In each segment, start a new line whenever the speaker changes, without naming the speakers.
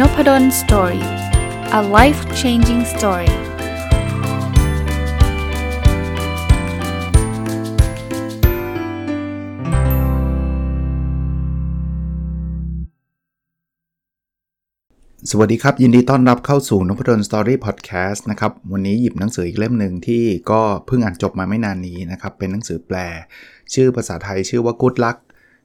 Nopadol Story a life changing story สวัสดีครับ ยินดีต้อนรับเข้าสู่นพดล Story พอดแคสต์นะครับ วันนี้หยิบหนังสืออีกเล่มหนึ่งที่ก็เพิ่งอ่านจบมาไม่นานนี้นะครับ เป็นหนังสือแปล ชื่อภาษาไทยชื่อว่า Good Luck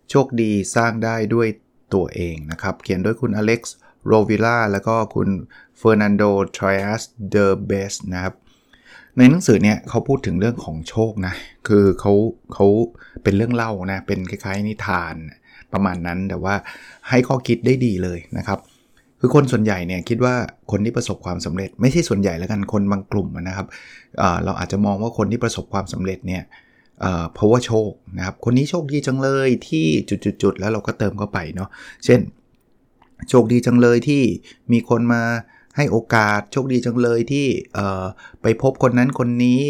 โชคดีสร้างได้ด้วยตัวเองนะครับ เขียนโดยคุณอเล็กซ์ โรวิล่าแล้วก็คุณเฟอร์นันโดทริอัสเดอเบสนะครับ ในหนังสือเนี่ยเขาพูดถึงเรื่องของโชคนะ คือเขาเขาเป็นเรื่องเล่านะ เป็นคล้ายๆนิทานประมาณนั้น แต่ว่าให้ข้อคิดได้ดีเลยนะครับ คือคนส่วนใหญ่เนี่ยคิดว่าคนที่ประสบความสำเร็จ ไม่ใช่ส่วนใหญ่แล้วกัน คนบางกลุ่มนะครับเเราอาจจะมองว่าคนที่ประสบความสำเร็จเนี่ยเพราะว่าโชคนะครับ คนนี้โชคดีจังเลยที่จุดๆแล้วเราก็เติมเข้าไปเนาะ เช่น โชคดีจังเลยที่มีคนมาให้โอกาส โชคดีจังเลยที่ไปพบคนนั้นคนนี้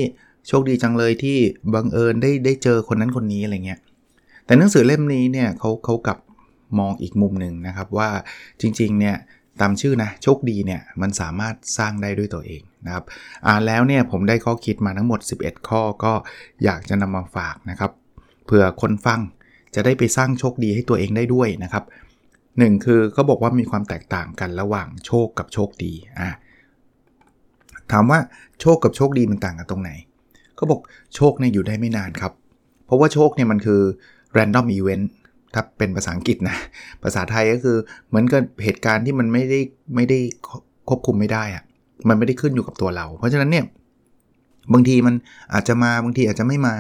โชคดีจังเลยที่บังเอิญได้ได้เจอคนนั้นคนนี้อะไรเงี้ยแต่หนังสือเล่มนี้เนี่ยเขาเขากับมองอีกมุมหนึ่งนะครับว่าจริงๆเนี่ยตามชื่อนะโชคดีเนี่ยมันสามารถสร้างได้ด้วยตัวเองนะครับอ่านแล้วเนี่ยผมได้ข้อคิดมาทั้งหมด 11 ข้อก็อยากจะนำมาฝากนะครับเผื่อคนฟังจะได้ไปสร้างโชคดีให้ตัวเองได้ด้วยนะครับ หนึ่งคือเขาบอกว่ามีความแตกต่างกันระหว่างโชคกับโชคดีอ่าถามว่าโชคกับโชคดีมันต่างกันตรงไหนเขาบอกโชคเนี่ยอยู่ได้ไม่นานครับ เพราะว่าโชคเนี่ยมันคือ random event ถ้าเป็นภาษาอังกฤษนะ ภาษาไทยก็คือเหมือนกับเหตุการณ์ที่มันไม่ได้ไม่ได้ควบคุมไม่ได้อะมันไม่ได้ขึ้นอยู่กับตัวเรา เพราะฉะนั้นเนี่ยบางทีมันอาจจะมาบางทีอาจจะไม่มา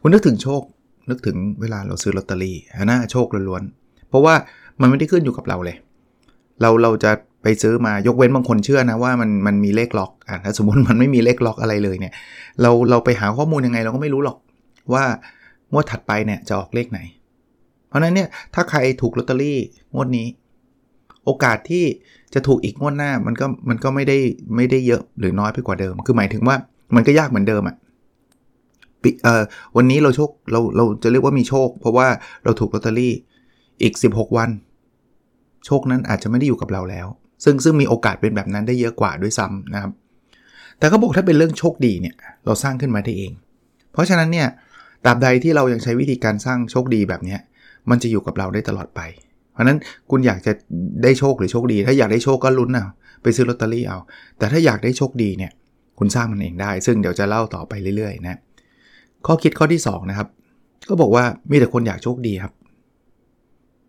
คุณนึกถึงโชคนึกถึงเวลาเราซื้อลอตเตอรี่นะโชคล้วนๆเพราะว่า มันไม่ได้ขึ้นอยู่กับเราเลย เราเราจะไปซื้อมายกเว้นบางคนเชื่อนะว่ามันมันมีเลขล็อกอะถ้าสมมติมันไม่มีเลขล็อกอะไรเลยเนี่ย เราเราไปหาข้อมูลยังไงเราก็ไม่รู้หรอกว่างวดถัดไปเนี่ยจะออกเลขไหน เพราะนั้นเนี่ยถ้าใครถูกลอตเตอรี่งวดนี้ โอกาสที่จะถูกอีกงวดหน้ามันก็มันก็ไม่ได้ไม่ได้เยอะหรือน้อยไปกว่าเดิม คือหมายถึงว่ามันก็ยากเหมือนเดิมอะ่ะเอ่อวันนี้เราโชคเราเราจะเรียกว่ามีโชค เพราะว่าเราถูกลอตเตอรี่อีก 16 วัน โชคนั้นอาจจะไม่ได้อยู่กับเราแล้ว ซึ่งซึ่งมีโอกาสเป็นแบบนั้นได้เยอะกว่าด้วยซ้ำนะครับ แต่เขาบอกถ้าเป็นเรื่องโชคดีเนี่ยเราสร้างขึ้นมาได้เอง เพราะฉะนั้นเนี่ยตราบใดที่เรายังใช้วิธีการสร้างโชคดีแบบนี้มันจะอยู่กับเราได้ตลอดไป เพราะนั้นคุณอยากจะได้โชคหรือโชคดี ถ้าอยากได้โชคก็ลุ้นเอาไปซื้อลอตเตอรี่เอา แต่ถ้าอยากได้โชคดีเนี่ยคุณสร้างมันเองได้ ซึ่งเดี๋ยวจะเล่าต่อไปเรื่อยๆนะข้อคิดข้อที่2นะครับก็บอกว่ามีแต่คนอยากโชคดีครับ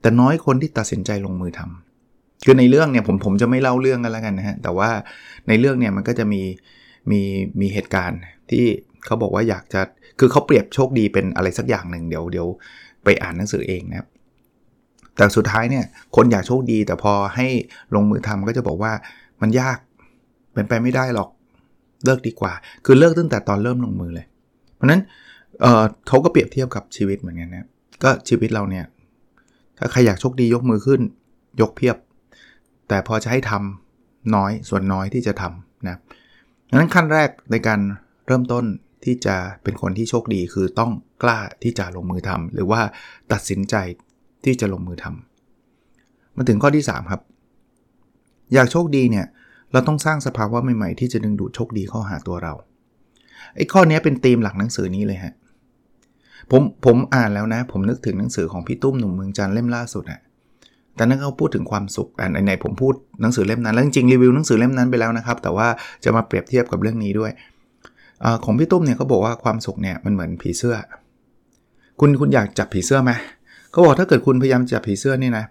แต่น้อยคนที่ตัดสินใจลงมือทำคือในเรื่องเนี่ยผมผมจะไม่เล่าเรื่องกันแล้วกันนะฮะ แต่ว่าในเรื่องเนี่ยมันก็จะมีมีมีเหตุการณ์ที่เขาบอกว่าอยากจะคือเขาเปรียบโชคดีเป็นอะไรสักอย่างหนึ่งเดี๋ยวเดี๋ยวไปอ่านหนังสือเองนะครับแต่สุดท้ายเนี่ยคนอยากโชคดี แต่พอให้ลงมือทำก็จะบอกว่ามันยากเป็นไปไม่ได้หรอกเลิกดีกว่า คือเลิกตั้งแต่ตอนเริ่มลงมือเลย เพราะนั้นเเขาก็เปรียบเทียบกับชีวิตเหมือนกันนะก็ชีวิตเราเนี่ย ถ้าใครอยากโชคดียกมือขึ้น ยกเพียบ แต่พอจะให้ทำน้อยส่วนน้อยที่จะทำนะดังนั้นขั้นแรกในการเริ่มต้นที่จะเป็นคนที่โชคดีคือต้องกล้าที่จะลงมือทำหรือว่าตัดสินใจที่จะลงมือทำมาถึงข้อที่ 3 ครับ อยากโชคดีเนี่ยเราต้องสร้างสภาวะใหม่ๆที่จะดึงดูดโชคดีเข้าหาตัวเราไอ้ข้อนี้เป็นธีมหลักหนังสือนี้เลยฮะ ผมผมอ่านแล้วนะ ผมนึกถึงหนังสือของพี่ตุ้มหนุ่มเมืองจันเล่มล่าสุดอะแต่นั้นเขาพูดถึงความสุขอันไหนผมพูดหนังสือเล่มนั้น แล้วจริงๆรีวิวหนังสือเล่มนั้นไปแล้วนะครับ แต่ว่าจะมาเปรียบเทียบกับเรื่องนี้ด้วยอของพี่ตุ้มเนี่ยเขาบอกว่าความสุขเนี่ยมันเหมือนผีเสื้อ คุณคุณอยากจับผีเสื้อไหมเขาบอกถ้าเกิดคุณพยายามจับผีเสื้อนี่นะ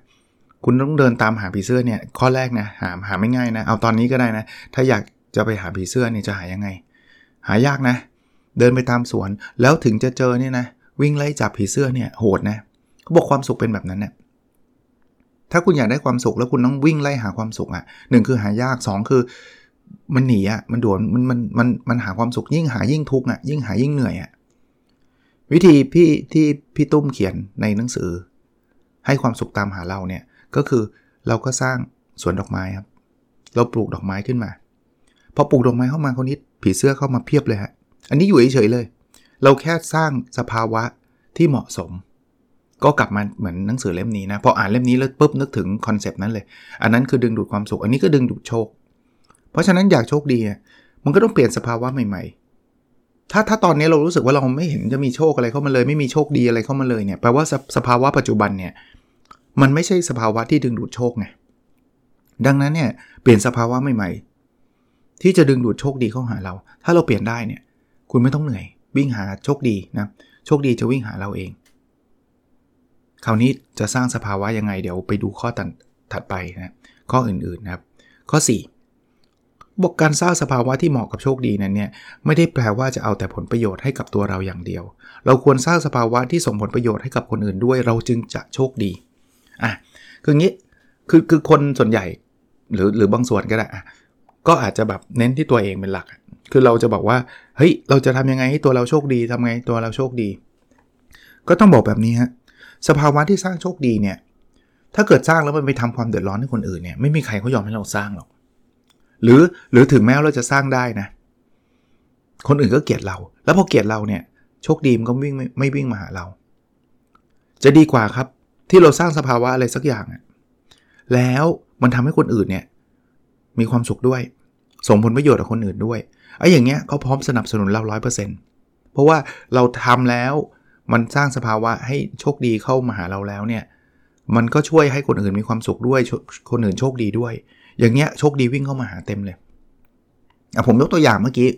คุณต้องเดินตามหาผีเสื้อเนี่ยข้อแรกนะหาหาไม่ง่ายนะเอาตอนนี้ก็ได้นะ ถ้าอยากจะไปหาผีเสื้อเนี่ยจะหายังไง หายากนะ เดินไปตามสวนแล้วถึงจะเจอเนี่ยนะ วิ่งไล่จับผีเสื้อเนี่ยโหดนะเขาบอกความสุขเป็นแบบนั้นเนี่ยถ้าคุณอยากได้ความสุขแล้วคุณต้องวิ่งไล่หาความสุขอะ่ะหนึ่งคือหายาก 2 คือมันหนีอะมันด่วนมันมันมันมันหาความสุขยิ่งหายิ่งทุกข์อะยิ่งหายิ่งเหนื่อยอะวิธีพี่ที่พี่ตุ้มเขียนในหนังสือ ให้ความสุขตามหาเราเนี่ยก็คือเราก็สร้างสวนดอกไม้ครับ เราปลูกดอกไม้ขึ้นมา พอปลูกดอกไม้เข้ามาคนนี้ผีเสื้อเข้ามาเพียบเลยฮะอันนี้อยู่เฉยๆเลย เราแค่สร้างสภาวะที่เหมาะสม ก็กลับมาเหมือนหนังสือเล่มนี้นะ พออ่านเล่มนี้แล้วปุ๊บนึกถึงคอนเซปต์นั้นเลย อันนั้นคือดึงดูดความสุข อันนี้ก็ดึงดูดโชค เพราะฉะนั้นอยากโชคดีมันก็ต้องเปลี่ยนสภาวะใหม่ๆ ถ้าถ้าตอนนี้เรารู้สึกว่าเราไม่เห็นจะมีโชคอะไรเข้ามาเลย ไม่มีโชคดีอะไรเข้ามาเลยเนี่ยแปลว่าสสภาวะปัจจุบันเนี่ยมันไม่ใช่สภาวะที่ดึงดูดโชคไงดังนั้นเนี่ยเปลี่ยนสภาวะใหม่ๆ ที่จะดึงดูดโชคดีเข้าหาเรา ถ้าเราเปลี่ยนได้เนี่ย คุณไม่ต้องเหนื่อย วิ่งหาโชคดีนะโชคดีจะวิ่งหาเราเอง คราวนี้จะสร้างสภาวะยังไงเดี๋ยวไปดูข้อตัดถัดไปนะข้ออื่นๆนะครับ ข้อ 4 บอกการสร้างสภาวะที่เหมาะกับโชคดีนั้นเนี่ยไม่ได้แปลว่าจะเอาแต่ผลประโยชน์ให้กับตัวเราอย่างเดียว เราควรสร้างสภาวะที่ส่งผลประโยชน์ให้กับคนอื่นด้วย เราจึงจะโชคดีอะคืองี้คือคือคนส่วนใหญ่หรือหรือบางส่วนก็ได้อะก็อาจจะแบบเน้นที่ตัวเองเป็นหลัก คือเราจะบอกว่า เฮ้ย เราจะทำยังไงให้ตัวเราโชคดีทำไงตัวเราโชคดี ก็ต้องบอกแบบนี้ฮะ สภาวะที่สร้างโชคดีเนี่ย ถ้าเกิดสร้างแล้วมันไปทำความเดือดร้อนให้คนอื่นเนี่ย ไม่มีใครเขายอมให้เราสร้างหรอก หรือ หรือถึงแม้เราจะสร้างได้นะ คนอื่นก็เกลียดเรา แล้วพอเกลียดเราเนี่ย โชคดีมันก็วิ่งไม่ไม่วิ่งมาหาเรา จะดีกว่าครับ ที่เราสร้างสภาวะอะไรสักอย่าง แล้วมันทำให้คนอื่นเนี่ย มีความสุขด้วย ส่งผลประโยชน์กับคนอื่นด้วย ไอ้อย่างเงี้ยเขาพร้อมสนับสนุนเราร้อยเปอร์เซ็นต์เพราะว่าเราทำแล้วมันสร้างสภาวะให้โชคดีเข้ามาหาเราแล้วเนี่ยมันก็ช่วยให้คนอื่นมีความสุขด้วย คนอื่นโชคดีด้วย อย่างเงี้ยโชคดีวิ่งเข้ามาหาเต็มเลยอะผมยกตัวอย่างเมื่อกี้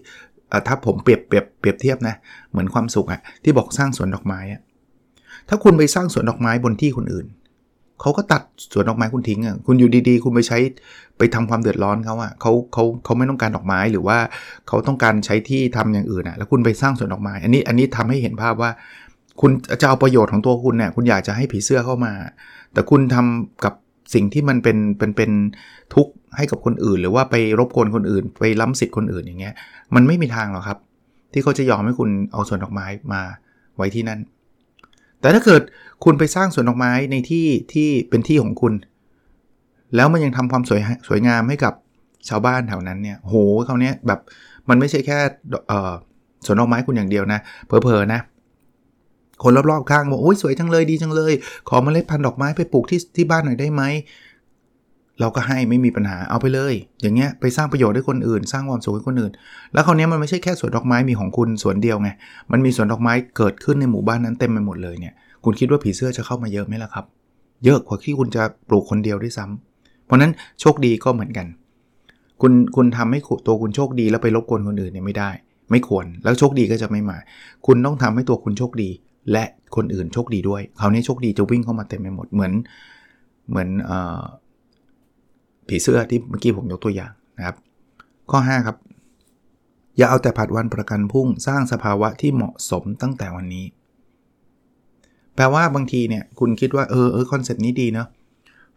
ถ้าผมเปรียบเปรียบเปรียบเทียบนะเหมือนความสุขอะที่บอกสร้างสวนดอกไม้อะถ้าคุณไปสร้างสวนดอกไม้บนที่คนอื่น เขาก็ตัดสวนดอกไม้คุณทิ้งอะคุณอยู่ดีๆ คุณไปใช้ไปทำความเดือดร้อนเขาอะเขาเขาเขาไม่ต้องการดอกไม้หรือว่าเขาต้องการใช้ที่ทำอย่างอื่นอะแล้วคุณไปสร้างสวนดอกไม้อันนี้อันนี้ทำให้เห็นภาพว่า คุณจะเอาประโยชน์ของตัวคุณเนี่ยคุณอยากจะให้ผีเสื้อเข้ามา แต่คุณทำกับสิ่งที่มันเป็นเป็นเป็นทุกข์ให้กับคนอื่น หรือว่าไปรบกวนคนอื่น ไปล้ำสิทธิ์คนอื่นอย่างเงี้ยมันไม่มีทางหรอกครับ ที่เขาจะยอมให้คุณเอาสวนดอกไม้มาไว้ที่นั่น แต่ถ้าเกิดคุณไปสร้างสวนดอกไม้ในที่ที่เป็นที่ของคุณ แล้วมันยังทำความสวยสวยงามให้กับชาวบ้านแถวนั้นเนี่ยโหเขาเนี้ยแบบมันไม่ใช่แค่สวนดอกไม้คุณอย่างเดียวนะเพอๆนะ คนรอบๆข้างบอกโอ้ยสวยจังเลยดีจังเลย ขอมเมล็ดพันธุ์ดอกไม้ไปปลูกที่ที่บ้านหน่อยได้ไหม เราก็ให้ไม่มีปัญหาเอาไปเลย อย่างเงี้ยไปสร้างประโยชน์ให้คนอื่น สร้างความสุขให้คนอื่น แล้วคราวนี้มันไม่ใช่แค่สวนดอกไม้มีของคุณสวนเดียวไงมันมีสวนดอกไม้เกิดขึ้นในหมู่บ้านนั้นเต็มไปหมดเลยเนี่ยคุณคิดว่าผีเสื้อจะเข้ามาเยอะไหมล่ะครับ เยอะกว่าที่คุณจะปลูกคนเดียวด้วยซ้ำเพราะนั้นโชคดีก็เหมือนกัน คุณคุณทำให้ตัวคุณโชคดีแล้วไปรบกวนคนอื่นเนี่ยไม่ได้ ไม่ควรแล้วโชคดีก็จะไม่มา คุณต้องทำให้ตัวคุณโชคดี และคนอื่นโชคดีด้วยคราวนี้โชคดีจะวิ่งเข้ามาเต็มไปหมดเหมือนเหมือนอ ผีเสื้อที่เมื่อกี้ผมยกตัวอย่างนะครับ ข้อ 5 ครับ อย่าเอาแต่ผัดวันประกันพรุ่งสร้างสภาวะที่เหมาะสมตั้งแต่วันนี้ แปลว่าบางทีเนี่ยคุณคิดว่าเออเออคอนเซ็ปต์นี้ดีเนาะ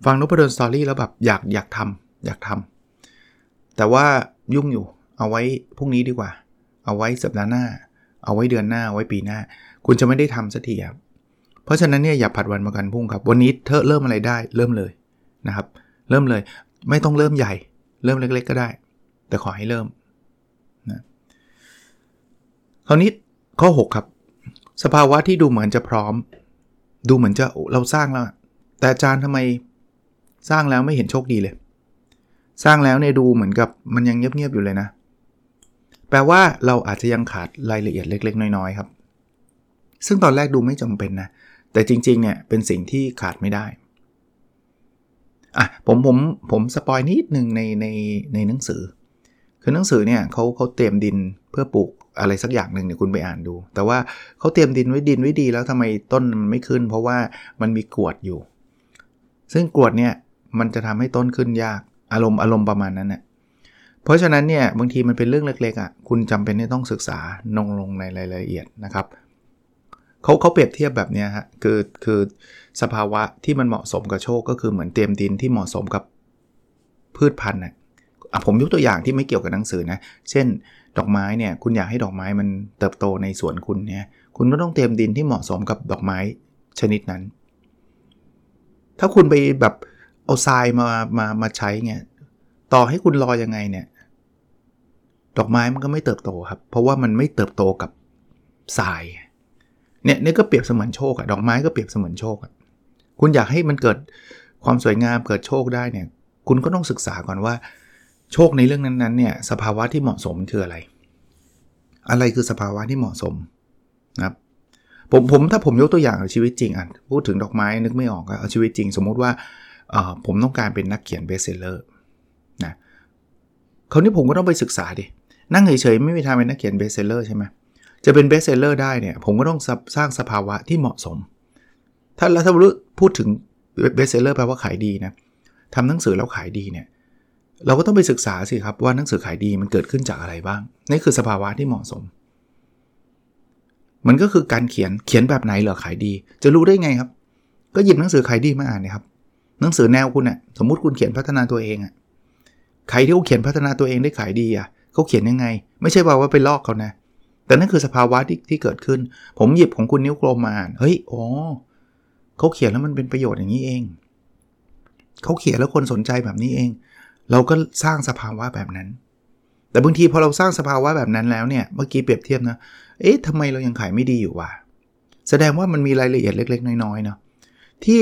ฟังนพดล Story แล้วแบบอยากอยากทำอยากทำแต่ว่ายุ่งอยู่เอาไว้พรุ่งนี้ดีกว่า เอาไว้สัปดาห์หน้า เอาไว้เดือนหน้าไว้ปีหน้า คุณจะไม่ได้ทำสักทีครับเพราะฉะนั้นเนี่ยอย่าผัดวันประกันพรุ่งครับ วันนี้เธอเริ่มอะไรได้เริ่มเลยนะครับ เริ่มเลย ไม่ต้องเริ่มใหญ่ เริ่มเล็ก ๆ ก็ได้ แต่ขอให้เริ่มนะคราวนี้ข้อ 6 ครับ สภาวะที่ดูเหมือนจะพร้อม ดูเหมือนจะเราสร้างแล้ว แต่อาจารย์ทำไมสร้างแล้วไม่เห็นโชคดีเลย สร้างแล้วเนี่ยดูเหมือนกับมันยังเงียบ ๆ อยู่เลยนะ แปลว่าเราอาจจะยังขาดรายละเอียดเล็ก ๆ น้อย ๆ ครับ ซึ่งตอนแรกดูไม่จำเป็นนะ แต่จริง ๆ เนี่ยเป็นสิ่งที่ขาดไม่ได้ อะผมผมผมสปอยนิดหนึ่งในในในหนังสือ คือหนังสือเนี่ยเขาเขาเตรียมดินเพื่อปลูกอะไรสักอย่างหนึ่งเนี่ยคุณไปอ่านดู แต่ว่าเขาเตรียมดินไว้ดินไว้ดีแล้วทำไมต้นมันไม่ขึ้น เพราะว่ามันมีกรวดอยู่ ซึ่งกรวดเนี่ยมันจะทำให้ต้นขึ้นยากอารมณ์อารมณ์ประมาณนั้นเน่ยเพราะฉะนั้นเนี่ยบางทีมันเป็นเรื่องเล็กๆอะ่ะคุณจำเป็นที่ต้องศึกษาลงลงในรายละเอียดนะครับ เขาเขาเปรียบเทียบแบบนี้ฮะคือคือสภาวะที่มันเหมาะสมกับโชคก็คือเหมือนเตรียมดินที่เหมาะสมกับพืชพันธุ์นะผมยกตัวอย่างที่ไม่เกี่ยวกับหนังสือนะ เช่น ดอกไม้เนี่ยคุณอยากให้ดอกไม้มันเติบโตในสวนคุณเนี่ยคุณก็ต้องเตรียมดินที่เหมาะสมกับดอกไม้ชนิดนั้น ถ้าคุณไปแบบเอาทรายมามามาใช้เนี่ยต่อให้คุณรอยังไงเนี่ยดอกไม้มันก็ไม่เติบโตครับ เพราะว่ามันไม่เติบโตกับทราย เนี่ยนี่ก็เปรียบเสมือนโชคอะดอกไม้ก็เปรียบเสมือนโชคอะคุณอยากให้มันเกิดความสวยงามเกิดโชคได้เนี่ยคุณก็ต้องศึกษาก่อนว่า โชคในเรื่องนั้นๆเนี่ยสภาวะที่เหมาะสมคืออะไร อะไรคือสภาวะที่เหมาะสมนะครับผมผมถ้าผมยกตัวอย่างชีวิตจริงอะพูดถึงดอกไม้นึกไม่ออกก็เอาชีวิตจริง สมมุติว่าผมต้องการเป็นนักเขียน best seller นะคราวนี้ผมก็ต้องไปศึกษาดินั่งเฉยๆไม่มีทางเป็นนักเขียน best seller ใช่ไหม จะเป็น best seller ได้เนี่ยผมก็ต้องสร้างสภาวะที่เหมาะสม ถ้าเราถ้ารู้พูดถึงเบสเซลเลอร์แปลว่าขายดีนะทำหนังสือแล้วขายดีเนี่ยเราก็ต้องไปศึกษาสิครับว่าหนังสือขายดีมันเกิดขึ้นจากอะไรบ้างนี่คือสภาวะที่เหมาะสม มันก็คือการเขียนเขียนแบบไหนเหรอขายดี จะรู้ได้ไงครับ ก็หยิบหนังสือขายดีมาอ่านเนี่ยครับ หนังสือแนวคุณเนะ่ยสมมติคุณเขียนพัฒนาตัวเองอะ่ะใครที่เขาเขียนพัฒนาตัวเองได้ขายดีอะ่ะเขาเขียนยังไง ไม่ใช่ว่าว่าไปลอกเขานะ แต่นั่นคือสภาวะที่ที่เกิดขึ้น ผมหยิบของคุณนิ้วโกลมมาอ่านเฮ้ยอ๋อเขาเขียนแล้วมันเป็นประโยชน์อย่างนี้เอง เขาเขียนแล้วคนสนใจแบบนี้เอง เราก็สร้างสภาวะแบบนั้น แต่บางทีพอเราสร้างสภาวะแบบนั้นแล้วเนี่ย เมื่อกี้เปรียบเทียบนะ เอ๊ะทำไมเรายังขายไม่ดีอยู่วะ แสดงว่ามันมีรายละเอียดเล็ก ๆ น้อยๆเนาะ ที่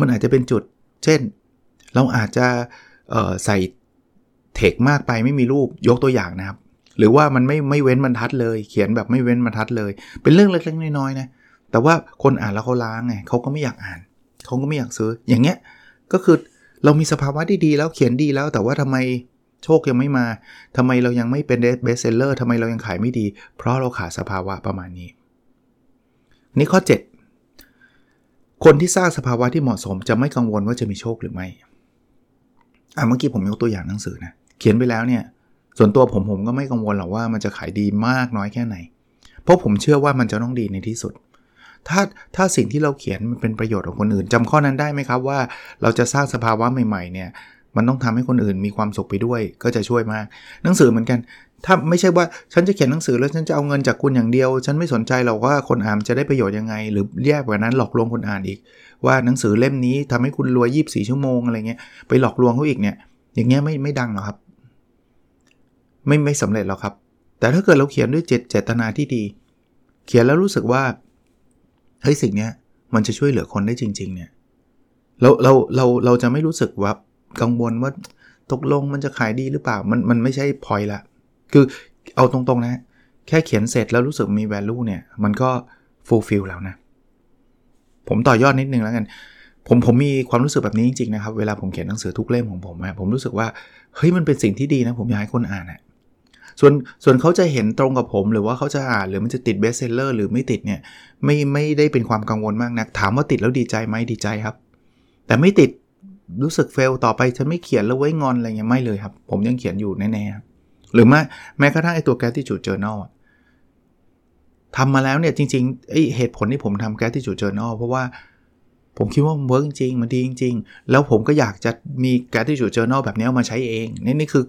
มันอาจจะเป็นจุด เช่น เราอาจจะใส่เทคมากไปไม่มีรูป ยกตัวอย่างนะครับ หรือว่ามันไม่ไม่เว้นบรรทัดเลย เขียนแบบไม่เว้นบรรทัดเลย เป็นเรื่องเล็กๆน้อยๆนะแต่ว่าคนอ่านแล้วเขาล้างไงเขาก็ไม่อยากอ่านเขาก็ไม่อยากซื้อ อย่างเงี้ยก็คือเรามีสภาวะที่ดีแล้วเขียนดีแล้ว แต่ว่าทำไมโชคยังไม่มาทำไมเรายังไม่เป็นเบสเซลเลอร์ทำไมเรายังขายไม่ดี เพราะเราขาดสภาวะประมาณนี้ นี่ข้อ 7 คนที่สร้างสภาวะที่เหมาะสมจะไม่กังวลว่าจะมีโชคหรือไม่อะเมื่อกี้ผมยกตัวอย่างหนังสือนะเขียนไปแล้วเนี่ย ส่วนตัวผมผมก็ไม่กังวลหรอกว่ามันจะขายดีมากน้อยแค่ไหน เพราะผมเชื่อว่ามันจะต้องดีในที่สุด ถ้าถ้าสิ่งที่เราเขียนมันเป็นประโยชน์กับคนอื่นจำข้อนั้นได้ไหมครับว่า เราจะสร้างสภาวะใหม่ๆเนี่ยมันต้องทำให้คนอื่นมีความสุขไปด้วย ก็จะช่วยมาก หนังสือเหมือนกัน ถ้าไม่ใช่ว่าฉันจะเขียนหนังสือแล้วฉันจะเอาเงินจากคุณอย่างเดียว ฉันไม่สนใจหรอกว่าคนอ่านจะได้ประโยชน์ยังไง หรือแย่กว่านั้นหลอกลวงคนอ่านอีก ว่าหนังสือเล่มนี้ทำให้คุณรวย 24 ชั่วโมงอะไรเงี้ยไปหลอกลวงเขาอีกเนี่ยอย่างเงี้ยไม่ไม่ดังหรอครับ ไม่ไม่สำเร็จหรอกครับ แต่ถ้าเกิดเราเขียนด้วยเจตเจตนาที่ดี เขียนแล้วรู้สึกว่าเฮ้ยสิ่งเนี้ยมันจะช่วยเหลือคนได้จริง ๆ เนี่ยเราเราเราเราจะไม่รู้สึกว่ากังวลว่าตกลงมันจะขายดีหรือเปล่า มันมันไม่ใช่พอยละ คือเอาตรงๆนะ แค่เขียนเสร็จแล้วรู้สึกมี value เนี่ย มันก็ fulfill แล้วนะ ผมต่อยอดนิดนึงแล้วกัน ผมผมมีความรู้สึกแบบนี้จริงๆนะครับ เวลาผมเขียนหนังสือทุกเล่มของผมอะผมรู้สึกว่า เฮ้ยมันเป็นสิ่งที่ดีนะ ผมอยากให้คนอ่านอะ ส่วนส่วนเขาจะเห็นตรงกับผม หรือว่าเขาจะอ่านหรือมันจะติด best seller หรือไม่ติดเนี่ยไม่ไม่ได้เป็นความกังวลมากนัก ถามว่าติดแล้วดีใจไหมดีใจครับ แต่ไม่ติดรู้สึก fail ต่อไปฉันไม่เขียนแล้วไว้งอนอะไรเงี้ยไม่เลยครับ ผมยังเขียนอยู่แน่ๆหรือแม้แม้กระทั่งไอตัว gratitude journal ทำมาแล้วเนี่ยจริงๆไอเหตุผลที่ผมทำ gratitude journal เพราะว่าผมคิดว่ามัน work จริง มันดีจริง ๆ แล้วผมก็อยากจะมี gratitude journal แบบนี้มาใช้เอง นี่นี่คือ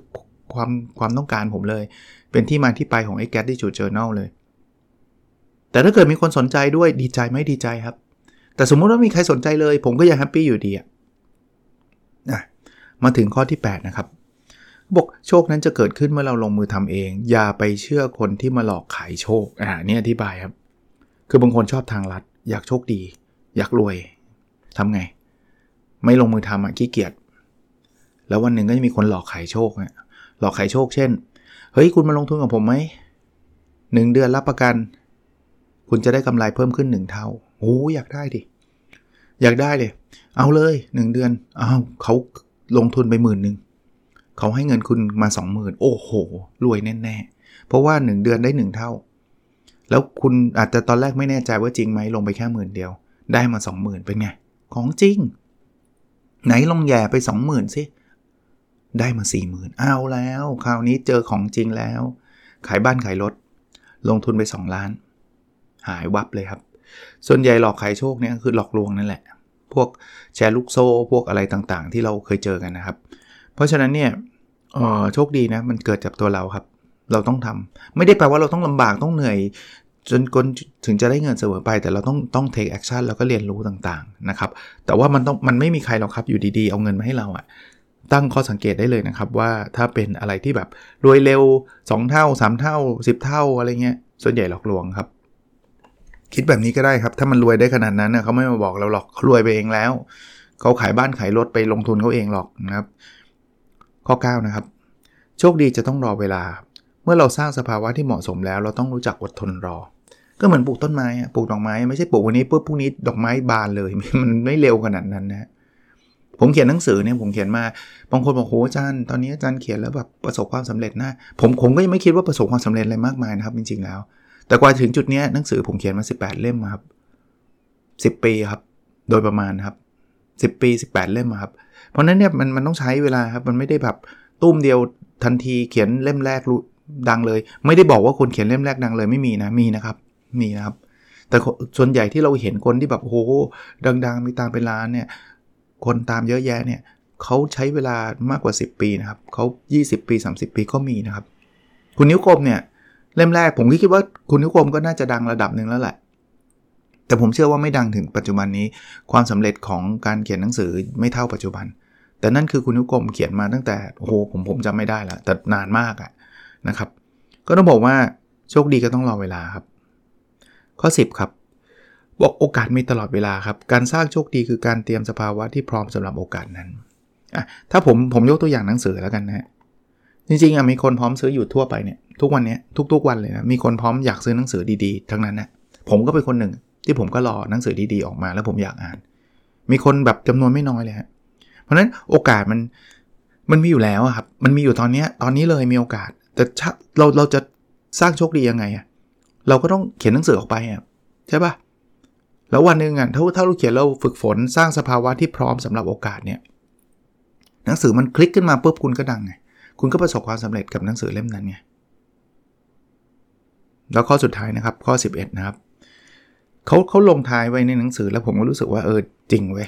ความความต้องการผมเลย เป็นที่มาที่ไปของไอ้ gratitude journal เลย แต่ถ้าเกิดมีคนสนใจด้วยดีใจไม่ดีใจครับ แต่สมมุติว่าไม่มีใครสนใจเลย ผมก็ยัง happy อยู่ดีอะนะมาถึงข้อที่ 8 นะครับบอกโชคนั้นจะเกิดขึ้นเมื่อเราลงมือทำเอง อย่าไปเชื่อคนที่มาหลอกขายโชคอ่านี่อธิบายครับ คือบางคนชอบทางลัด อยากโชคดี อยากรวยทำไง ไม่ลงมือทำอะขี้เกียจแล้ววันหนึ่งก็จะมีคนหลอกขายโชคเนี่ย หลอกขายโชคเช่น เฮ้ย คุณมาลงทุนกับผมไหมหนึ่งเดือนรับประกัน คุณจะได้กำไรเพิ่มขึ้น 1 เท่าโอ้อยากได้ดิ อยากได้เลย เอาเลย 1 เดือนเอาเขาลงทุนไปหมื่นหนึ่งเขาให้เงินคุณมา 20,000 โอ้โห รวยแน่ๆ เพราะว่า 1 เดือนได้ 1 เท่า แล้วคุณอาจจะตอนแรกไม่แน่ใจว่าจริงไหมลงไปแค่หมื่นเดียว ได้มา 20,000 เป็นไง ของจริง ไหนลองแย่ไป 20,000สิ ได้มา4 0,000เอาแล้ว คราวนี้เจอของจริงแล้ว ขายบ้านขายรถ ลงทุนไป 2 ล้าน หายวับเลยครับ ส่วนใหญ่หลอกขายโชคเนี่ยคือหลอกลวงนั่นแหละ พวกแชร์ลูกโซ่ พวกอะไรต่างๆ ที่เราเคยเจอกันนะครับ เพราะฉะนั้นเนี่ยโชคดีนะ มันเกิดจากตัวเราครับ เราต้องทำไม่ได้แปลว่าเราต้องลำบากต้องเหนื่อยจนกนถึงจะได้เงินเสมอไป แต่เราต้องต้อง take action แล้วก็เรียนรู้ต่างๆนะครับ แต่ว่ามันต้องมันไม่มีใครหรอกครับอยู่ดีๆ เอาเงินมาให้เราอะ ตั้งข้อสังเกตได้เลยนะครับว่าถ้าเป็นอะไรที่แบบรวยเร็ว 2 เท่า 3 เท่า 10 เท่าอะไรเงี้ยส่วนใหญ่หลอกลวงครับ คิดแบบนี้ก็ได้ครับ ถ้ามันรวยได้ขนาดนั้นนะเขาไม่มาบอกเราหรอกเขารวยไปเองแล้ว เขาขายบ้านขายรถไปลงทุนเขาเองหรอกนะครับ ข้อ 9 นะครับ โชคดีจะต้องรอเวลา เมื่อเราสร้างสภาวะที่เหมาะสมแล้ว เราต้องรู้จักอดทนรอ ก็เหมือนปลูกต้นไม้ปลูกดอกไม้ไม่ใช่ปลูกวันนี้ปุ๊บพรุ่งนี้ดอกไม้บานเลยมันไม่เร็วขนาดนั้นนะ ผมเขียนหนังสือเนี่ยผมเขียนมาบางคนบอกโหอาจารย์ตอนนี้อาจารย์เขียนแล้วแบบประสบความสำเร็จนะผมผมก็ยังไม่คิดว่าประสบความสำเร็จอะไรมากมายนะครับจริงๆแล้ว แต่กว่าถึงจุดนี้หนังสือผมเขียนมา 18 เล่มครับ 10 ปีครับ โดยประมาณครับ10 ปี 18 เล่มครับ เพราะนั้นเนี่ยมันมันต้องใช้เวลาครับ มันไม่ได้แบบตุ้มเดียวทันทีเขียนเล่มแรกรู้ดังเลย ไม่ได้บอกว่าคนเขียนเล่มแรกดังเลยไม่มีนะมีนะครับ มีนะครับ แต่ส่วนใหญ่ที่เราเห็นคนที่แบบโอ้โหดัง ๆ มีตามเป็นล้านเนี่ย คนตามเยอะแยะเนี่ยเขาใช้เวลามากกว่า 10 ปีนะครับเขา20 ปี 30 ปีก็มีนะครับ คุณนิ้วกลมเนี่ยเล่มแรกผมคิดว่าคุณนิ้วกลมก็น่าจะดังระดับหนึ่งแล้วแหละ แต่ผมเชื่อว่าไม่ดังถึงปัจจุบันนี้ ความสำเร็จของการเขียนหนังสือไม่เท่าปัจจุบัน แต่นั่นคือคุณนิ้วกลมเขียนมาตั้งแต่โอ้โหผมผมจำไม่ได้ล้วแต่นานมากอะนะครับ ก็ต้องบอกว่าโชคดีก็ต้องรอเวลาครับ ข้อ 10 ครับ บอกโอกาสมีตลอดเวลาครับ การสร้างโชคดีคือการเตรียมสภาวะที่พร้อมสำหรับโอกาสนั้นอะถ้าผมผมยกตัวอย่างหนังสือแล้วกันนะจริงๆอะมีคนพร้อมซื้ออยู่ทั่วไปเนี่ยทุกวันนี้ทุกๆวันเลยนะมีคนพร้อมอยากซื้อหนังสือดีๆ ทั้งนั้นนะผมก็เป็นคนหนึ่ง ที่ผมก็รอหนังสือดีๆออกมา แล้วผมอยากอ่าน มีคนแบบจำนวนไม่น้อยเลยฮะเพราะฉะนั้นโอกาสมันมันมีอยู่แล้วครับมันมีอยู่ตอนนี้ตอนนี้เลยมีโอกาส แต่เราเราจะสร้างโชคดียังไงอะเราก็ต้องเขียนหนังสือออกไปอะใช่ปะ แล้ววันหนึ่งอะถ้าถ้าเราเขียนเราฝึกฝนสร้างสภาวะที่พร้อมสำหรับโอกาสเนี่ยหนังสือมันคลิกขึ้นมาปุ๊บคุณก็ดังไงคุณก็ประสบความสำเร็จกับหนังสือเล่มนั้นไงแล้วข้อสุดท้ายนะครับข้อ 11 นะครับเขาเขาลงท้ายไว้ในหนังสือแล้วผมก็รู้สึกว่าเออจริงเว้ย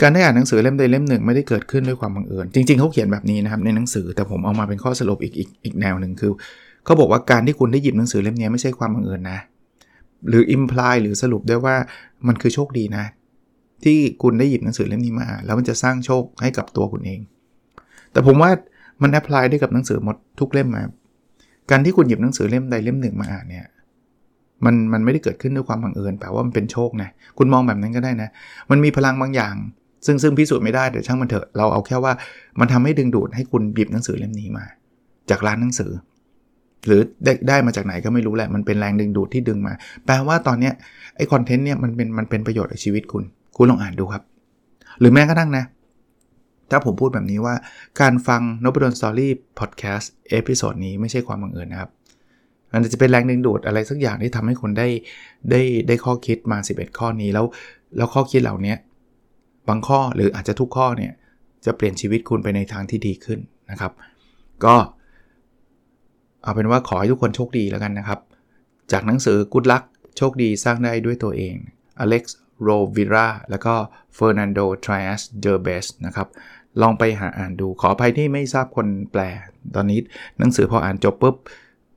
การได้อ่านหนังสือเล่มใดเล่มหนึ่งไม่ได้เกิดขึ้นด้วยความบังเอิญจริง ๆเขาเขียนแบบนี้นะครับในหนังสือแต่ผมเอามาเป็นข้อสรุปอีกอีกอีกแนวหนึ่งคือเขาบอกว่าการที่คุณได้หยิบหนังสือเล่มนี้ไม่ใช่ความบังเอิญนะ หรือ imply หรือสรุปได้ว่ามันคือโชคดีนะ ที่คุณได้หยิบหนังสือเล่มนี้มา แล้วมันจะสร้างโชคให้กับตัวคุณเอง แต่ผมว่ามันแอพพลายได้กับหนังสือหมดทุกเล่มมาการที่คุณหยิบหนังสือเล่มใดเล่มหนึ่งมาอ่านเนี่ยมันมันไม่ได้เกิดขึ้นด้วยความบังเอิญแปลว่ามันเป็นโชคนะคุณมองแบบนั้นก็ได้นะ มันมีพลังบางอย่าง ซึ่งซึ่งพิสูจน์ไม่ได้แต่ช่างมันเถอะเราเอาแค่ว่า มันทำให้ดึงดูดให้คุณหยิบหนังสือเล่มนี้มา จากร้านหนังสือ หรือได้ได้มาจากไหนก็ไม่รู้แหละ มันเป็นแรงดึงดูดที่ดึงมา แปลว่าตอนเนี้ยไอคอนเทนต์เนี่ยมันเป็นมันเป็นประโยชน์กับชีวิตคุณ คุณลองอ่านดูครับ หรือแม้กระทั่งนะ ถ้าผมพูดแบบนี้ว่า การฟังนบดอนสตอรี่พอดแคสต์ episode นี้ไม่ใช่ความบังเอิญนะครับ มันจะเป็นแรงดึงดูดอะไรสักอย่างที่ทำให้คุณได้ได้ได้ข้อคิดมา 11 ข้อนี้แล้ว แล้วข้อคิดเหล่านี้บางข้อหรืออาจจะทุกข้อเนี่ยจะเปลี่ยนชีวิตคุณไปในทางที่ดีขึ้นนะครับ ก็ เอาเป็นว่าขอให้ทุกคนโชคดีแล้วกันนะครับ จากหนังสือ Good Luck โชคดีสร้างได้ด้วยตัวเอง Alex Rovira แล้วก็ Fernando Trias d e b e s นะครับ ลองไปหาอ่านดูขออภัยที่ไม่ทราบคนแปล ตอนนี้หนังสือพออ่านจบปุ๊บ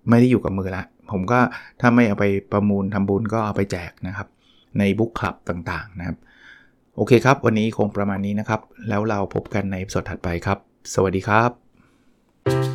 ไม่ได้อยู่กับมือละ ผมก็ถ้าไม่เอาไปประมูลทำบุญก็เอาไปแจกนะครับ ในบุ๊กคลับต่างๆนะครับ โอเคครับ วันนี้คงประมาณนี้นะครับ แล้วเราพบกันในสดถัดไปครับ สวัสดีครับ